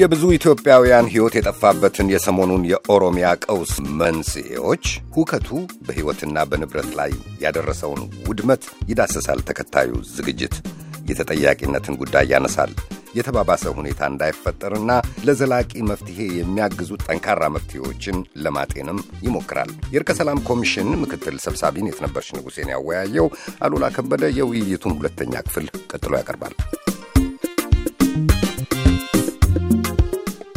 የብዙ ኢትዮጵያውያን ሕይወት የጠፋበትን የሰሞኑን የኦሮሚያ ቀውስ መንስኤዎች፣ ሁከቱ በሕይወትና በንብረት ላይ ያደረሰውን ውድመት ይዳስሳል። ተከታዩ ዝግጅት የተጠያቂነትን ጉዳይ ያነሳል። የተባባሰ ሁኔታ እንዳይፈጠርና ለዘላቂ መፍትሄ የሚያግዙ ጠንካራ መፍትሄዎችን ለማጤንም ይሞክራል። የእርቀ ሰላም ኮሚሽን ምክትል ሰብሳቢን የትነበርሽ ንጉሴን ያወያየው አሉላ ከበደ የውይይቱን ሁለተኛ ክፍል ቀጥሎ ያቀርባል።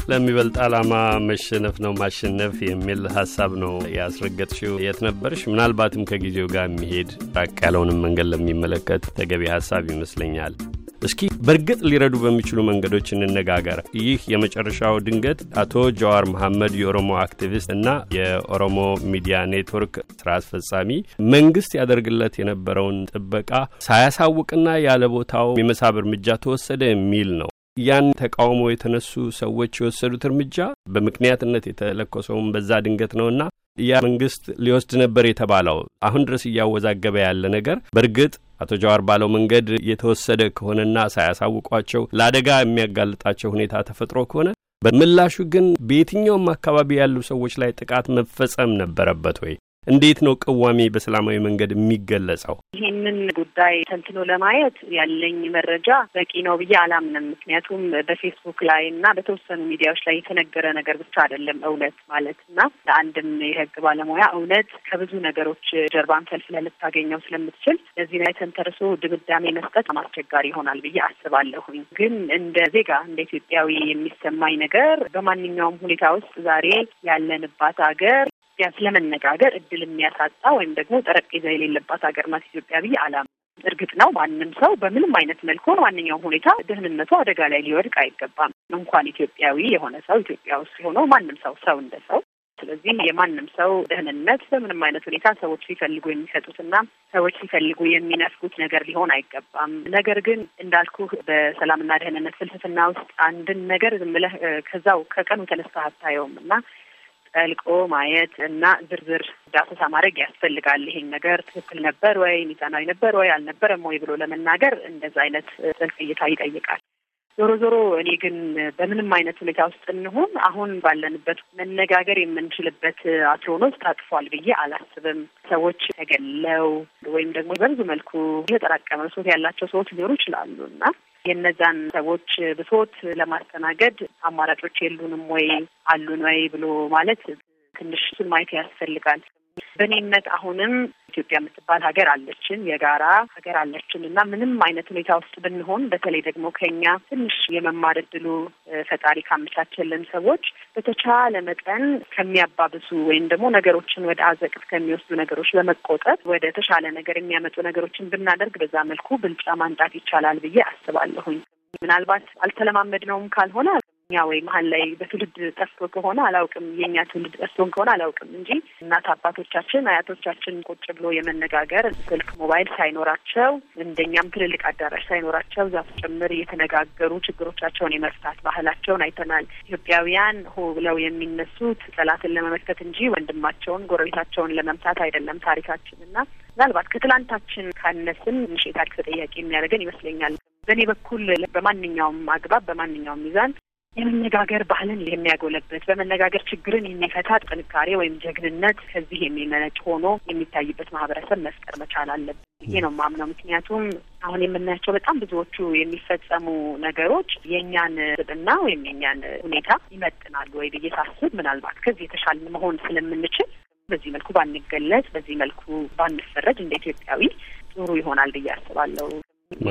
ለሚበልጥ ዓላማ መሸነፍ ነው ማሸነፍ የሚል ሀሳብ ነው ያስረገጥሽው። የት ነበርሽ? ምናልባትም ከጊዜው ጋር የሚሄድ ራቅ ያለውንም መንገድ ለሚመለከት ተገቢ ሀሳብ ይመስለኛል። እስኪ በእርግጥ ሊረዱ በሚችሉ መንገዶች እንነጋገር። ይህ የመጨረሻው ድንገት አቶ ጀዋር መሐመድ የኦሮሞ አክቲቪስት እና የኦሮሞ ሚዲያ ኔትወርክ ስራ አስፈጻሚ መንግስት ያደርግለት የነበረውን ጥበቃ ሳያሳውቅና ያለ ቦታው የመሳብ እርምጃ ተወሰደ የሚል ነው። ያን ተቃውሞ የተነሱ ሰዎች የወሰዱት እርምጃ በምክንያትነት የተለኮሰውን በዛ ድንገት ነውና ያ መንግስት ሊወስድ ነበር የተባለው አሁን ድረስ እያወዛገበ ያለ ነገር በእርግጥ አቶ ጀዋር ባለው መንገድ የተወሰደ ከሆነና ሳያሳውቋቸው ለአደጋ የሚያጋልጣቸው ሁኔታ ተፈጥሮ ከሆነ በምላሹ ግን በየትኛውም አካባቢ ያሉ ሰዎች ላይ ጥቃት መፈጸም ነበረበት ወይ? እንዴት ነው ቅዋሜ በሰላማዊ መንገድ የሚገለጸው? ይህንን ጉዳይ ተንትኖ ለማየት ያለኝ መረጃ በቂ ነው ብዬ አላምንም። ምክንያቱም በፌስቡክ ላይ እና በተወሰኑ ሚዲያዎች ላይ የተነገረ ነገር ብቻ አይደለም እውነት ማለት እና ለአንድም የሕግ ባለሙያ እውነት ከብዙ ነገሮች ጀርባን ፈልፍለህ ልታገኘው ስለምትችል ለዚህ ላይ ተንተርሶ ድምዳሜ መስጠት አስቸጋሪ ይሆናል ብዬ አስባለሁኝ። ግን እንደ ዜጋ እንደ ኢትዮጵያዊ የሚሰማኝ ነገር በማንኛውም ሁኔታ ውስጥ ዛሬ ያለንባት ሀገር ኢትዮጵያ ስለመነጋገር እድል የሚያሳጣ ወይም ደግሞ ጠረጴዛ የሌለባት ሀገር ናት ኢትዮጵያ ብዬ አላም እርግጥ ነው ማንም ሰው በምንም አይነት መልኩ ማንኛውም ሁኔታ ደህንነቱ አደጋ ላይ ሊወድቅ አይገባም። እንኳን ኢትዮጵያዊ የሆነ ሰው ኢትዮጵያ ውስጥ የሆነው ማንም ሰው ሰው እንደ ሰው ስለዚህ የማንም ሰው ደህንነት በምንም አይነት ሁኔታ ሰዎች ሲፈልጉ የሚሰጡትና ሰዎች ሲፈልጉ የሚነፍጉት ነገር ሊሆን አይገባም። ነገር ግን እንዳልኩ በሰላምና ደህንነት ፍልስፍና ውስጥ አንድን ነገር ዝም ብለህ ከዛው ከቀኑ ተነስተህ አታየውም እና ጠልቆ ማየት እና ዝርዝር ዳሰሳ ማድረግ ያስፈልጋል። ይሄን ነገር ትክክል ነበር ወይ ሚዛናዊ ነበር ወይ አልነበረም ወይ ብሎ ለመናገር እንደዛ አይነት ጥልቅ እይታ ይጠይቃል። ዞሮ ዞሮ እኔ ግን በምንም አይነት ሁኔታ ውስጥ እንሁን አሁን ባለንበት መነጋገር የምንችልበት አትሮኖስ ታጥፏል ብዬ አላስብም። ሰዎች ተገለው ወይም ደግሞ በብዙ መልኩ የተጠራቀመ ብሶት ያላቸው ሰዎች ሊኖሩ ይችላሉ እና የእነዛን ሰዎች ብሶት ለማስተናገድ አማራጮች የሉንም ወይ አሉን ወይ ብሎ ማለት ትንሽ እሱን ማየት ያስፈልጋል። በእኔ እምነት አሁንም ኢትዮጵያ የምትባል ሀገር አለችን፣ የጋራ ሀገር አለችን እና ምንም አይነት ሁኔታ ውስጥ ብንሆን በተለይ ደግሞ ከኛ ትንሽ የመማር እድሉ ፈጣሪ ካመቻቸልን ሰዎች በተቻለ መጠን ከሚያባብሱ ወይም ደግሞ ነገሮችን ወደ አዘቅት ከሚወስዱ ነገሮች በመቆጠብ ወደ ተሻለ ነገር የሚያመጡ ነገሮችን ብናደርግ በዛ መልኩ ብልጫ ማምጣት ይቻላል ብዬ አስባለሁኝ። ምናልባት አልተለማመድነውም ካልሆነ እኛ ወይ መሀል ላይ በትውልድ ጠፍቶ ከሆነ አላውቅም፣ የእኛ ትውልድ ጠፍቶን ከሆነ አላውቅም እንጂ እናት አባቶቻችን አያቶቻችን ቁጭ ብሎ የመነጋገር ስልክ፣ ሞባይል ሳይኖራቸው እንደኛም ትልልቅ አዳራሽ ሳይኖራቸው ዛፍ ጭምር እየተነጋገሩ ችግሮቻቸውን የመፍታት ባህላቸውን አይተናል። ኢትዮጵያውያን ሆ ብለው የሚነሱት ጠላትን ለመመከት እንጂ ወንድማቸውን ጎረቤታቸውን ለመምታት አይደለም ታሪካችን እና ምናልባት ከትላንታችን ካነስን ትንሽ የታሪክ ተጠያቂ የሚያደርገን ይመስለኛል። በእኔ በኩል በማንኛውም አግባብ በማንኛውም ሚዛን የመነጋገር ባህልን የሚያጎለበት በመነጋገር ችግርን የሚፈታ ጥንካሬ ወይም ጀግንነት ከዚህ የሚመነጭ ሆኖ የሚታይበት ማህበረሰብ መፍጠር መቻል አለብን ይሄ ነው ማምነው። ምክንያቱም አሁን የምናያቸው በጣም ብዙዎቹ የሚፈጸሙ ነገሮች የእኛን ስብዕና ወይም የእኛን ሁኔታ ይመጥናሉ ወይ ብዬ ሳስብ ምናልባት ከዚህ የተሻለ መሆን ስለምንችል በዚህ መልኩ ባንገለጽ፣ በዚህ መልኩ ባንፈረጅ እንደ ኢትዮጵያዊ ጥሩ ይሆናል ብዬ አስባለሁ።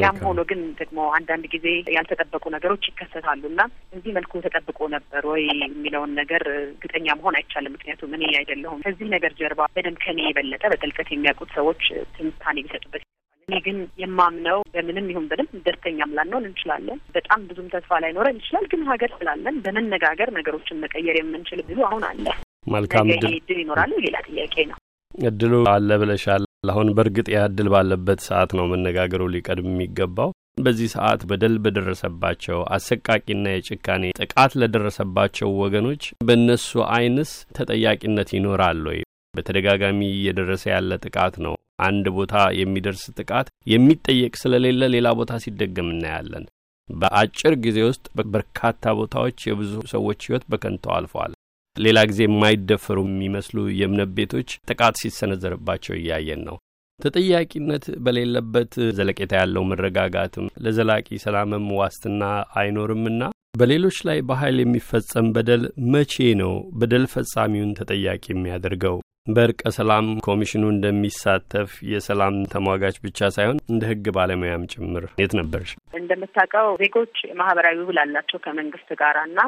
ያም ሆኖ ግን ደግሞ አንዳንድ ጊዜ ያልተጠበቁ ነገሮች ይከሰታሉ እና በዚህ መልኩ ተጠብቆ ነበር ወይ የሚለውን ነገር እርግጠኛ መሆን አይቻልም። ምክንያቱም እኔ አይደለሁም ከዚህ ነገር ጀርባ በደንብ ከኔ የበለጠ በጥልቀት የሚያውቁት ሰዎች ትንታኔ ቢሰጡበት እኔ ግን የማምነው በምንም ይሁን በደንብ ደስተኛም ላንሆን እንችላለን። በጣም ብዙም ተስፋ ላይኖረን ይችላል። ግን ሀገር ስላለን በመነጋገር ነገሮችን መቀየር የምንችል ብሉ አሁን አለ። መልካም እድል ይኖራሉ ሌላ ጥያቄ ነው። እድሉ አለ ብለሻል። አሁን በእርግጥ ያ እድል ባለበት ሰዓት ነው መነጋገሩ ሊቀድም የሚገባው። በዚህ ሰዓት በደል በደረሰባቸው አሰቃቂና የጭካኔ ጥቃት ለደረሰባቸው ወገኖች በእነሱ ዓይንስ ተጠያቂነት ይኖራል ወይ? በተደጋጋሚ እየደረሰ ያለ ጥቃት ነው። አንድ ቦታ የሚደርስ ጥቃት የሚጠየቅ ስለሌለ ሌላ ቦታ ሲደገም እናያለን። በአጭር ጊዜ ውስጥ በርካታ ቦታዎች የብዙ ሰዎች ሕይወት በከንተው አልፈዋል። ሌላ ጊዜ የማይደፈሩ የሚመስሉ የእምነት ቤቶች ጥቃት ሲሰነዘርባቸው እያየን ነው። ተጠያቂነት በሌለበት ዘለቄታ ያለው መረጋጋትም ለዘላቂ ሰላምም ዋስትና አይኖርምና በሌሎች ላይ በኃይል የሚፈጸም በደል መቼ ነው በደል ፈጻሚውን ተጠያቂ የሚያደርገው? በእርቀ ሰላም ኮሚሽኑ እንደሚሳተፍ የሰላም ተሟጋች ብቻ ሳይሆን እንደ ሕግ ባለሙያም ጭምር የት ነበርሽ? እንደምታውቀው ዜጎች ማህበራዊ ውል አላቸው ከመንግስት ጋር እና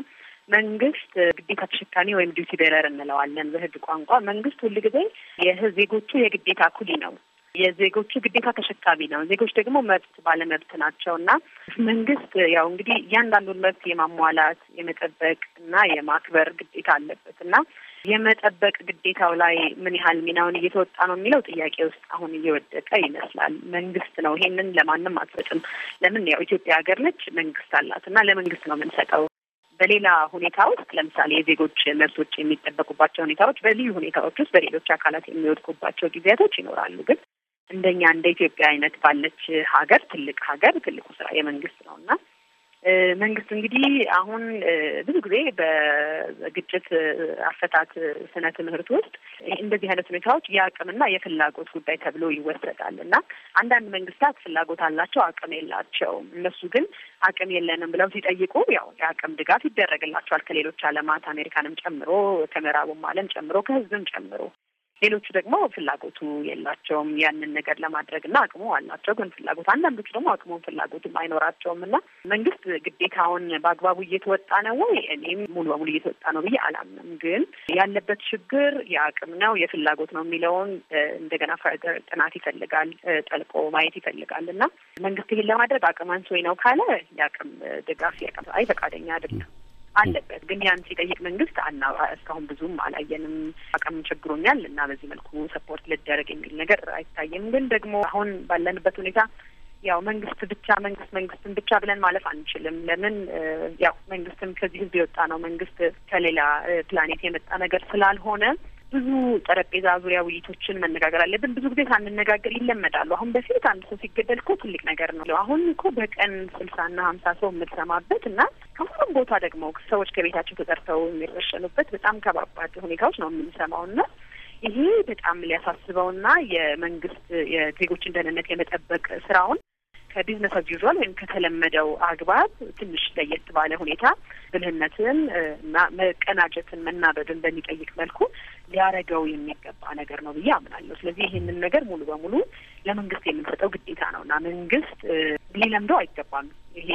መንግስት ግዴታ ተሸካሚ ወይም duty bearer እንለዋለን በህግ ቋንቋ። መንግስት ሁል ጊዜ የዜጎቹ የግዴታ ኩሊ ነው። የዜጎቹ ግዴታ ተሸካሚ ነው። ዜጎች ደግሞ መብት ባለመብት ናቸው እና መንግስት ያው እንግዲህ እያንዳንዱን መብት የማሟላት የመጠበቅ እና የማክበር ግዴታ አለበት እና የመጠበቅ ግዴታው ላይ ምን ያህል ሚናውን እየተወጣ ነው የሚለው ጥያቄ ውስጥ አሁን እየወደቀ ይመስላል። መንግስት ነው ይሄንን ለማንም አትሰጥም። ለምን ያው ኢትዮጵያ ሀገር ነች፣ መንግስት አላት እና ለመንግስት ነው የምንሰጠው። በሌላ ሁኔታ ውስጥ ለምሳሌ የዜጎች መብቶች የሚጠበቁባቸው ሁኔታዎች በልዩ ሁኔታዎች ውስጥ በሌሎች አካላት የሚወድቁባቸው ጊዜያቶች ይኖራሉ። ግን እንደኛ እንደ ኢትዮጵያ አይነት ባለች ሀገር ትልቅ ሀገር ትልቁ ስራ የመንግስት ነው እና መንግስት እንግዲህ አሁን ብዙ ጊዜ በግጭት አፈታት ስነ ትምህርት ውስጥ እንደዚህ አይነት ሁኔታዎች የአቅምና የፍላጎት ጉዳይ ተብሎ ይወሰዳል እና አንዳንድ መንግስታት ፍላጎት አላቸው፣ አቅም የላቸውም። እነሱ ግን አቅም የለንም ብለው ሲጠይቁ ያው የአቅም ድጋፍ ይደረግላቸዋል ከሌሎች ዓለማት አሜሪካንም ጨምሮ ከምዕራቡም ዓለም ጨምሮ ከህዝብም ጨምሮ ሌሎቹ ደግሞ ፍላጎቱ የላቸውም ያንን ነገር ለማድረግ እና አቅሙ አላቸው ግን ፍላጎት አንዳንዶቹ ደግሞ አቅሙን ፍላጎትም አይኖራቸውም እና መንግስት ግዴታውን በአግባቡ እየተወጣ ነው ወይ? እኔም ሙሉ በሙሉ እየተወጣ ነው ብዬ አላምንም። ግን ያለበት ችግር የአቅም ነው የፍላጎት ነው የሚለውን እንደገና further ጥናት ይፈልጋል፣ ጠልቆ ማየት ይፈልጋል እና መንግስት ይህን ለማድረግ አቅም አንሶኝ ነው ካለ የአቅም ድጋፍ አይ ፈቃደኛ አይደለም አለበት ግን ያን ሲጠይቅ መንግስት እና እስካሁን ብዙም አላየንም። አቅም ቸግሮኛል እና በዚህ መልኩ support ልደረግ የሚል ነገር አይታየም። ግን ደግሞ አሁን ባለንበት ሁኔታ ያው መንግስት ብቻ መንግስት መንግስትን ብቻ ብለን ማለፍ አንችልም። ለምን ያው መንግስትም ከዚህ ህዝብ የወጣ ነው። መንግስት ከሌላ ፕላኔት የመጣ ነገር ስላልሆነ ብዙ ጠረጴዛ ዙሪያ ውይይቶችን መነጋገር አለብን። ብዙ ጊዜ ሳንነጋገር ይለመዳሉ። አሁን በፊት አንድ ሰው ሲገደል እኮ ትልቅ ነገር ነው። አሁን እኮ በቀን ስልሳና ሀምሳ ሰው የምትሰማበት እና ከሁሉም ቦታ ደግሞ ሰዎች ከቤታቸው ተጠርተው የሚረሸኑበት በጣም ከባባድ ሁኔታዎች ነው የምንሰማው እና ይሄ በጣም ሊያሳስበውና የመንግስት የዜጎችን ደህንነት የመጠበቅ ስራውን ከ business as usual ወይም ከተለመደው አግባብ ትንሽ ለየት ባለ ሁኔታ ብልህነትን እና መቀናጀትን መናበብን በሚጠይቅ መልኩ ሊያረገው የሚገባ ነገር ነው ብዬ አምናለሁ። ስለዚህ ይህንን ነገር ሙሉ በሙሉ ለመንግስት የምንሰጠው ግዴታ ነው እና መንግስት ሊለምደው አይገባም። ይሄ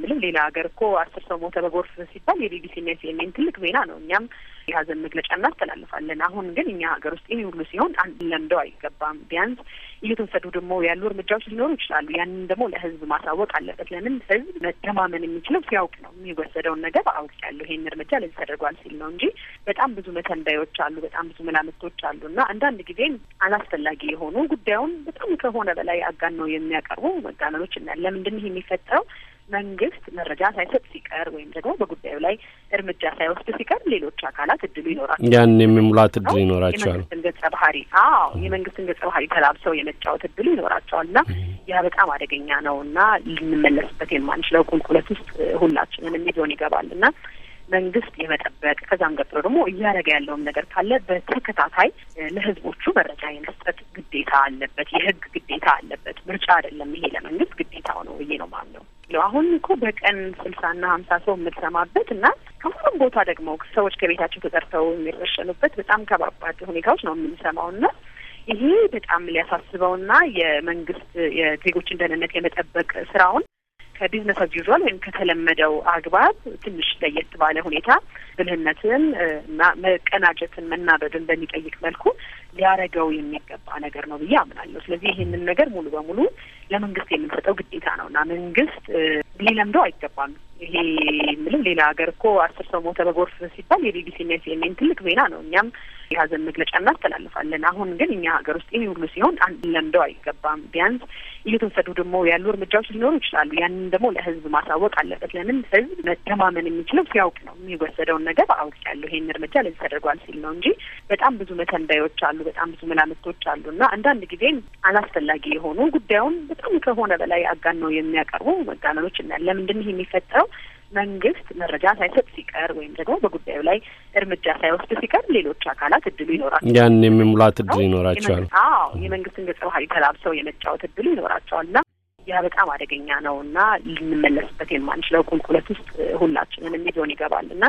ምንም ሌላ ሀገር እኮ አስር ሰው ሞተ በጎርፍ ሲባል የቢቢሲና የሲኤንኤን ትልቅ ዜና ነው። እኛም የሀዘን መግለጫ እናስተላልፋለን። አሁን ግን እኛ ሀገር ውስጥ ይህ ሁሉ ሲሆን ለምደው አይገባም። ቢያንስ እየተወሰዱ ደግሞ ያሉ እርምጃዎች ሊኖሩ ይችላሉ። ያንን ደግሞ ለህዝብ ማሳወቅ አለበት። ለምን ህዝብ መተማመን የሚችለው ሲያውቅ ነው። የሚወሰደውን ነገር አውቅ ያለሁ ይህን እርምጃ ለዚህ ተደርጓል ሲል ነው እንጂ በጣም ብዙ መተንበዮች አሉ፣ በጣም ብዙ መላምቶች አሉ እና አንዳንድ ጊዜም አላስፈላጊ የሆኑ ጉዳዩን በጣም ከሆነ በላይ አጋነው የሚያቀርቡ መጋነኖች እናያለን። ለምንድን ይህ የሚፈጠረው? መንግስት መረጃ ሳይሰጥ ሲቀር ወይም ደግሞ በጉዳዩ ላይ እርምጃ ሳይወስድ ሲቀር ሌሎች አካላት እድሉ ይኖራቸዋል። ያን የሚሙላት እድል ይኖራቸዋል። የመንግስትን ገጸ ባህሪ አዎ የመንግስትን ገጸ ባህሪ ተላብሰው የመጫወት እድሉ ይኖራቸዋል እና ያ በጣም አደገኛ ነው እና ልንመለስበት የማንችለው ቁልቁለት ውስጥ ሁላችንን ይዞን ይገባል እና መንግስት የመጠበቅ ከዛም ቀጥሎ ደግሞ እያደረገ ያለውም ነገር ካለ በተከታታይ ለህዝቦቹ መረጃ የመስጠት ግዴታ አለበት። የህግ ግዴታ አለበት። ምርጫ አይደለም ይሄ ለመንግስት ግዴታው ነው ብዬ ነው ማምነው። አሁን እኮ በቀን ስልሳና ሀምሳ ሰው የምትሰማበት እና ከሁሉም ቦታ ደግሞ ሰዎች ከቤታቸው ተጠርተው የሚረሸኑበት በጣም ከባባድ ሁኔታዎች ነው የምንሰማው እና ይሄ በጣም ሊያሳስበውና የመንግስት የዜጎችን ደህንነት የመጠበቅ ስራውን ከ business as usual ወይም ከተለመደው አግባብ ትንሽ ለየት ባለ ሁኔታ ብልህነትን እና መቀናጀትን መናበብን በሚጠይቅ መልኩ ሊያረገው የሚገባ ነገር ነው ብዬ አምናለሁ። ስለዚህ ይህንን ነገር ሙሉ በሙሉ ለመንግስት የምንሰጠው ግዴታ ነው እና መንግስት ሊለምደው አይገባም። ይሄ ምንም ሌላ ሀገር እኮ አስር ሰው ሞተ በጎርፍ ሲባል የቢቢሲና የሲኤንኤን ትልቅ ዜና ነው። እኛም የሀዘን መግለጫ እናስተላልፋለን። አሁን ግን እኛ ሀገር ውስጥ ይህ ሁሉ ሲሆን ለምደው አይገባም። ቢያንስ እየተወሰዱ ደግሞ ያሉ እርምጃዎች ሊኖሩ ይችላሉ። ያንን ደግሞ ለህዝብ ማሳወቅ አለበት። ለምን ህዝብ መተማመን የሚችለው ሲያውቅ ነው። የሚወሰደውን ነገር አውቅ ያለሁ ይሄን እርምጃ ለዚህ ተደርጓል ሲል ነው እንጂ በጣም ብዙ መተንዳዮች አሉ፣ በጣም ብዙ መላምቶች አሉ እና አንዳንድ ጊዜም አላስፈላጊ የሆኑ ጉዳዩን በጣም ከሆነ በላይ አጋነው የሚያቀርቡ መጋነኖች እናያለን። ለምንድን ይህ የሚፈጠረው? መንግስት መረጃ ሳይሰጥ ሲቀር ወይም ደግሞ በጉዳዩ ላይ እርምጃ ሳይወስድ ሲቀር ሌሎች አካላት እድሉ ይኖራቸዋል። ያን የሚሙላት እድል ይኖራቸዋል። አዎ የመንግስትን ገጸ ባህሪ ተላብሰው የመጫወት እድሉ ይኖራቸዋል እና ያ በጣም አደገኛ ነው እና ልንመለስበት የማንችለው ቁልቁለት ውስጥ ሁላችንን ይዞን ይገባል እና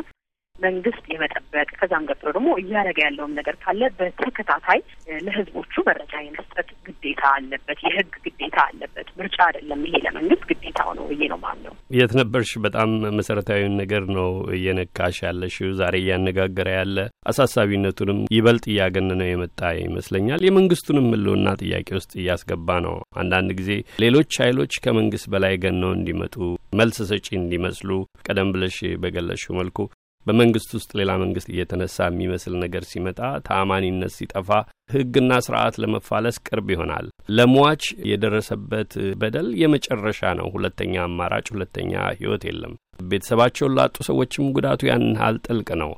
መንግስት የመጠበቅ ከዛም ቀጥሎ ደግሞ እያደረገ ያለውም ነገር ካለ በተከታታይ ለህዝቦቹ መረጃ የመስጠት ግዴታ አለበት። የህግ ግዴታ አለበት። ምርጫ አይደለም ይሄ ለመንግስት ግዴታው ነው ብዬ ነው ማምነው። የት ነበርሽ? በጣም መሰረታዊውን ነገር ነው እየነካሽ ያለሽው ዛሬ እያነጋገረ ያለ አሳሳቢነቱንም ይበልጥ እያገነነው የመጣ ይመስለኛል። የመንግስቱንም ህልውና ጥያቄ ውስጥ እያስገባ ነው። አንዳንድ ጊዜ ሌሎች ኃይሎች ከመንግስት በላይ ገነው እንዲመጡ መልስ ሰጪ እንዲመስሉ ቀደም ብለሽ በገለሽው መልኩ በመንግስት ውስጥ ሌላ መንግስት እየተነሳ የሚመስል ነገር ሲመጣ ተአማኒነት ሲጠፋ ህግና ስርዓት ለመፋለስ ቅርብ ይሆናል። ለሟች የደረሰበት በደል የመጨረሻ ነው። ሁለተኛ አማራጭ፣ ሁለተኛ ህይወት የለም። ቤተሰባቸውን ላጡ ሰዎችም ጉዳቱ ያን ያህል ጥልቅ ነው።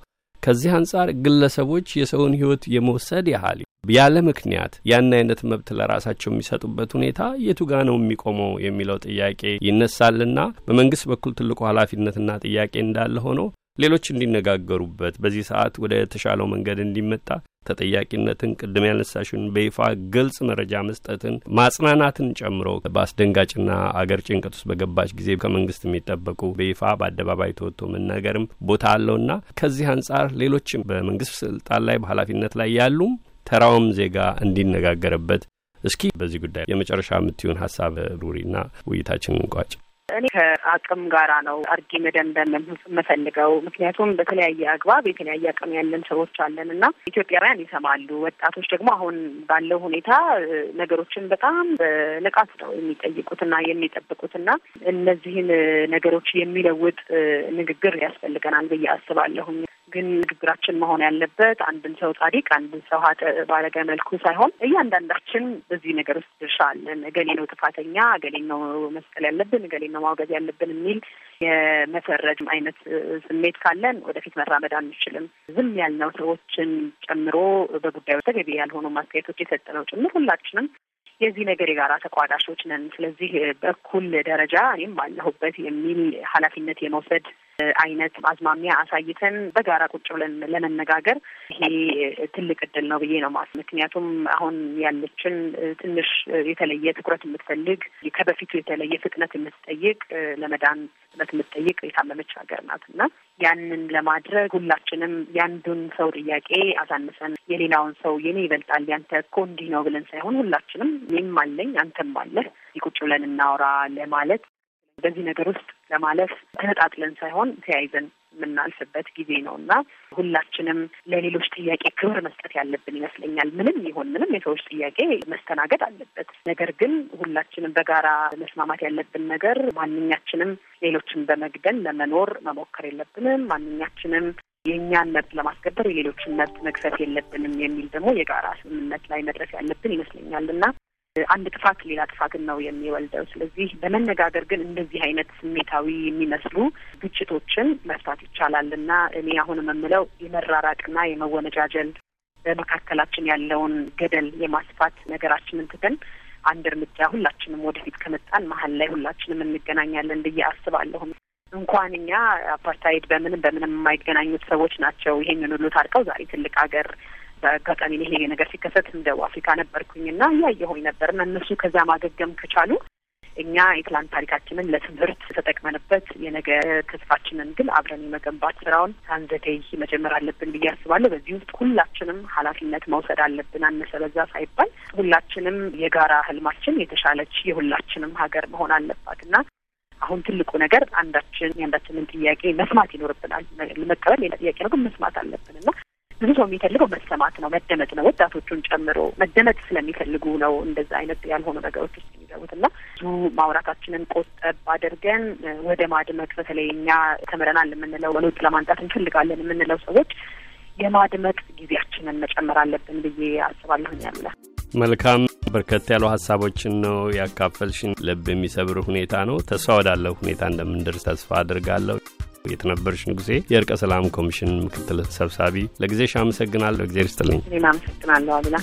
ከዚህ አንጻር ግለሰቦች የሰውን ህይወት የመውሰድ ያህል ያለ ምክንያት ያን አይነት መብት ለራሳቸው የሚሰጡበት ሁኔታ የቱ ጋ ነው የሚቆመው የሚለው ጥያቄ ይነሳልና በመንግስት በኩል ትልቁ ኃላፊነትና ጥያቄ እንዳለ ሆኖ ሌሎች እንዲነጋገሩበት በዚህ ሰዓት ወደ ተሻለው መንገድ እንዲመጣ ተጠያቂነትን፣ ቅድም ያነሳሽን በይፋ ግልጽ መረጃ መስጠትን፣ ማጽናናትን ጨምሮ በአስደንጋጭና አገር ጭንቀት ውስጥ በገባች ጊዜ ከመንግስት የሚጠበቁ በይፋ በአደባባይ ተወጥቶ መናገርም ቦታ አለውና ከዚህ አንጻር ሌሎችም በመንግስት ስልጣን ላይ በኃላፊነት ላይ ያሉም ተራውም ዜጋ እንዲነጋገርበት እስኪ በዚህ ጉዳይ የመጨረሻ የምትሆን ሀሳብ ሩሪና ውይይታችንን እንቋጭ። እኔ ከአቅም ጋራ ነው አድርጌ መደምደም የምፈልገው። ምክንያቱም በተለያየ አግባብ የተለያየ አቅም ያለን ሰዎች አለን እና ኢትዮጵያውያን ይሰማሉ። ወጣቶች ደግሞ አሁን ባለው ሁኔታ ነገሮችን በጣም በንቃት ነው የሚጠይቁትና የሚጠብቁትና እነዚህን ነገሮች የሚለውጥ ንግግር ያስፈልገናል ብዬ አስባለሁኝ። ግን ንግግራችን መሆን ያለበት አንድን ሰው ጻዲቅ አንድን ሰው ሀጥ ባረገ መልኩ ሳይሆን እያንዳንዳችን በዚህ ነገር ውስጥ ድርሻ አለን። እገሌ ነው ጥፋተኛ፣ እገሌ ነው መስቀል ያለብን፣ እገሌ ነው ማውገዝ ያለብን የሚል የመፈረጅ አይነት ስሜት ካለን ወደፊት መራመድ አንችልም። ዝም ያልነው ሰዎችን ጨምሮ በጉዳዩ ተገቢ ያልሆኑ ማስተያየቶች የሰጠነው ጭምር ሁላችንም የዚህ ነገር የጋራ ተቋዳሾች ነን። ስለዚህ በእኩል ደረጃ እኔም ባለሁበት የሚል ኃላፊነት የመውሰድ አይነት አዝማሚያ አሳይተን በጋራ ቁጭ ብለን ለመነጋገር ይሄ ትልቅ እድል ነው ብዬ ነው ማለት። ምክንያቱም አሁን ያለችን ትንሽ የተለየ ትኩረት የምትፈልግ ከበፊቱ የተለየ ፍጥነት የምትጠይቅ ለመዳን ፍጥነት የምትጠይቅ የታመመች ሀገር ናት እና ያንን ለማድረግ ሁላችንም ያንዱን ሰው ጥያቄ አሳንሰን የሌላውን ሰው የኔ ይበልጣል ያንተ እኮ እንዲህ ነው ብለን ሳይሆን ሁላችንም እኔም አለኝ አንተም አለህ ቁጭ ብለን እናውራ ለማለት በዚህ ነገር ውስጥ ለማለፍ ተነጣጥለን ሳይሆን ተያይዘን የምናልፍበት ጊዜ ነው እና ሁላችንም ለሌሎች ጥያቄ ክብር መስጠት ያለብን ይመስለኛል። ምንም ይሁን ምንም የሰዎች ጥያቄ መስተናገድ አለበት። ነገር ግን ሁላችንም በጋራ መስማማት ያለብን ነገር ማንኛችንም ሌሎችን በመግደል ለመኖር መሞከር የለብንም። ማንኛችንም የእኛን መብት ለማስከበር የሌሎችን መብት መግፈፍ የለብንም የሚል ደግሞ የጋራ ስምምነት ላይ መድረስ ያለብን ይመስለኛል እና አንድ ጥፋት ሌላ ጥፋትን ነው የሚወልደው። ስለዚህ በመነጋገር ግን እንደዚህ አይነት ስሜታዊ የሚመስሉ ግጭቶችን መፍታት ይቻላል እና እኔ አሁን የምምለው የመራራቅና የመወነጃጀል በመካከላችን ያለውን ገደል የማስፋት ነገራችንን ትተን አንድ እርምጃ ሁላችንም ወደፊት ከመጣን መሀል ላይ ሁላችንም እንገናኛለን ብዬ አስባለሁ። እንኳን እኛ አፓርታይድ በምንም በምንም የማይገናኙት ሰዎች ናቸው ይሄንን ሁሉ ታርቀው ዛሬ ትልቅ ሀገር በአጋጣሚ ይሄ ነገር ሲከሰት ደቡብ አፍሪካ ነበርኩኝ እና እያየሁኝ ነበር እና እነሱ ከዛ ማገገም ከቻሉ እኛ የትላንት ታሪካችንን ለትምህርት ተጠቅመንበት የነገ ተስፋችንን ግን አብረን የመገንባት ስራውን ሳንዘገይ መጀመር አለብን ብዬ አስባለሁ። በዚህ ውስጥ ሁላችንም ኃላፊነት መውሰድ አለብን። አነሰ በዛ ሳይባል ሁላችንም የጋራ ህልማችን የተሻለች የሁላችንም ሀገር መሆን አለባት እና አሁን ትልቁ ነገር አንዳችን የአንዳችንን ጥያቄ መስማት ይኖርብናል። መቀበል ሌላ ጥያቄ ነው፣ ግን መስማት አለብን እና ብዙ ሰው የሚፈልገው መሰማት ነው፣ መደመጥ ነው። ወጣቶቹን ጨምሮ መደመጥ ስለሚፈልጉ ነው እንደዛ አይነት ያልሆኑ ነገሮች ውስጥ የሚገቡት እና ብዙ ማውራታችንን ቆጠብ አድርገን ወደ ማድመጥ በተለይ እኛ ተምረናል የምንለው ለውጥ ለማምጣት እንፈልጋለን የምንለው ሰዎች የማድመጥ ጊዜያችንን መጨመር አለብን ብዬ አስባለሁኝ። ያለ መልካም በርከት ያሉ ሀሳቦችን ነው ያካፈልሽን። ልብ የሚሰብር ሁኔታ ነው። ተስፋ ወዳለው ሁኔታ እንደምንደርስ ተስፋ አድርጋለሁ። የተነበርሽ ንጉሴ የእርቀ ሰላም ኮሚሽን ምክትል ሰብሳቢ፣ ለጊዜሽ አመሰግናለሁ። እግዜር ይስጥልኝ። እኔም አመሰግናለሁ አሉላ።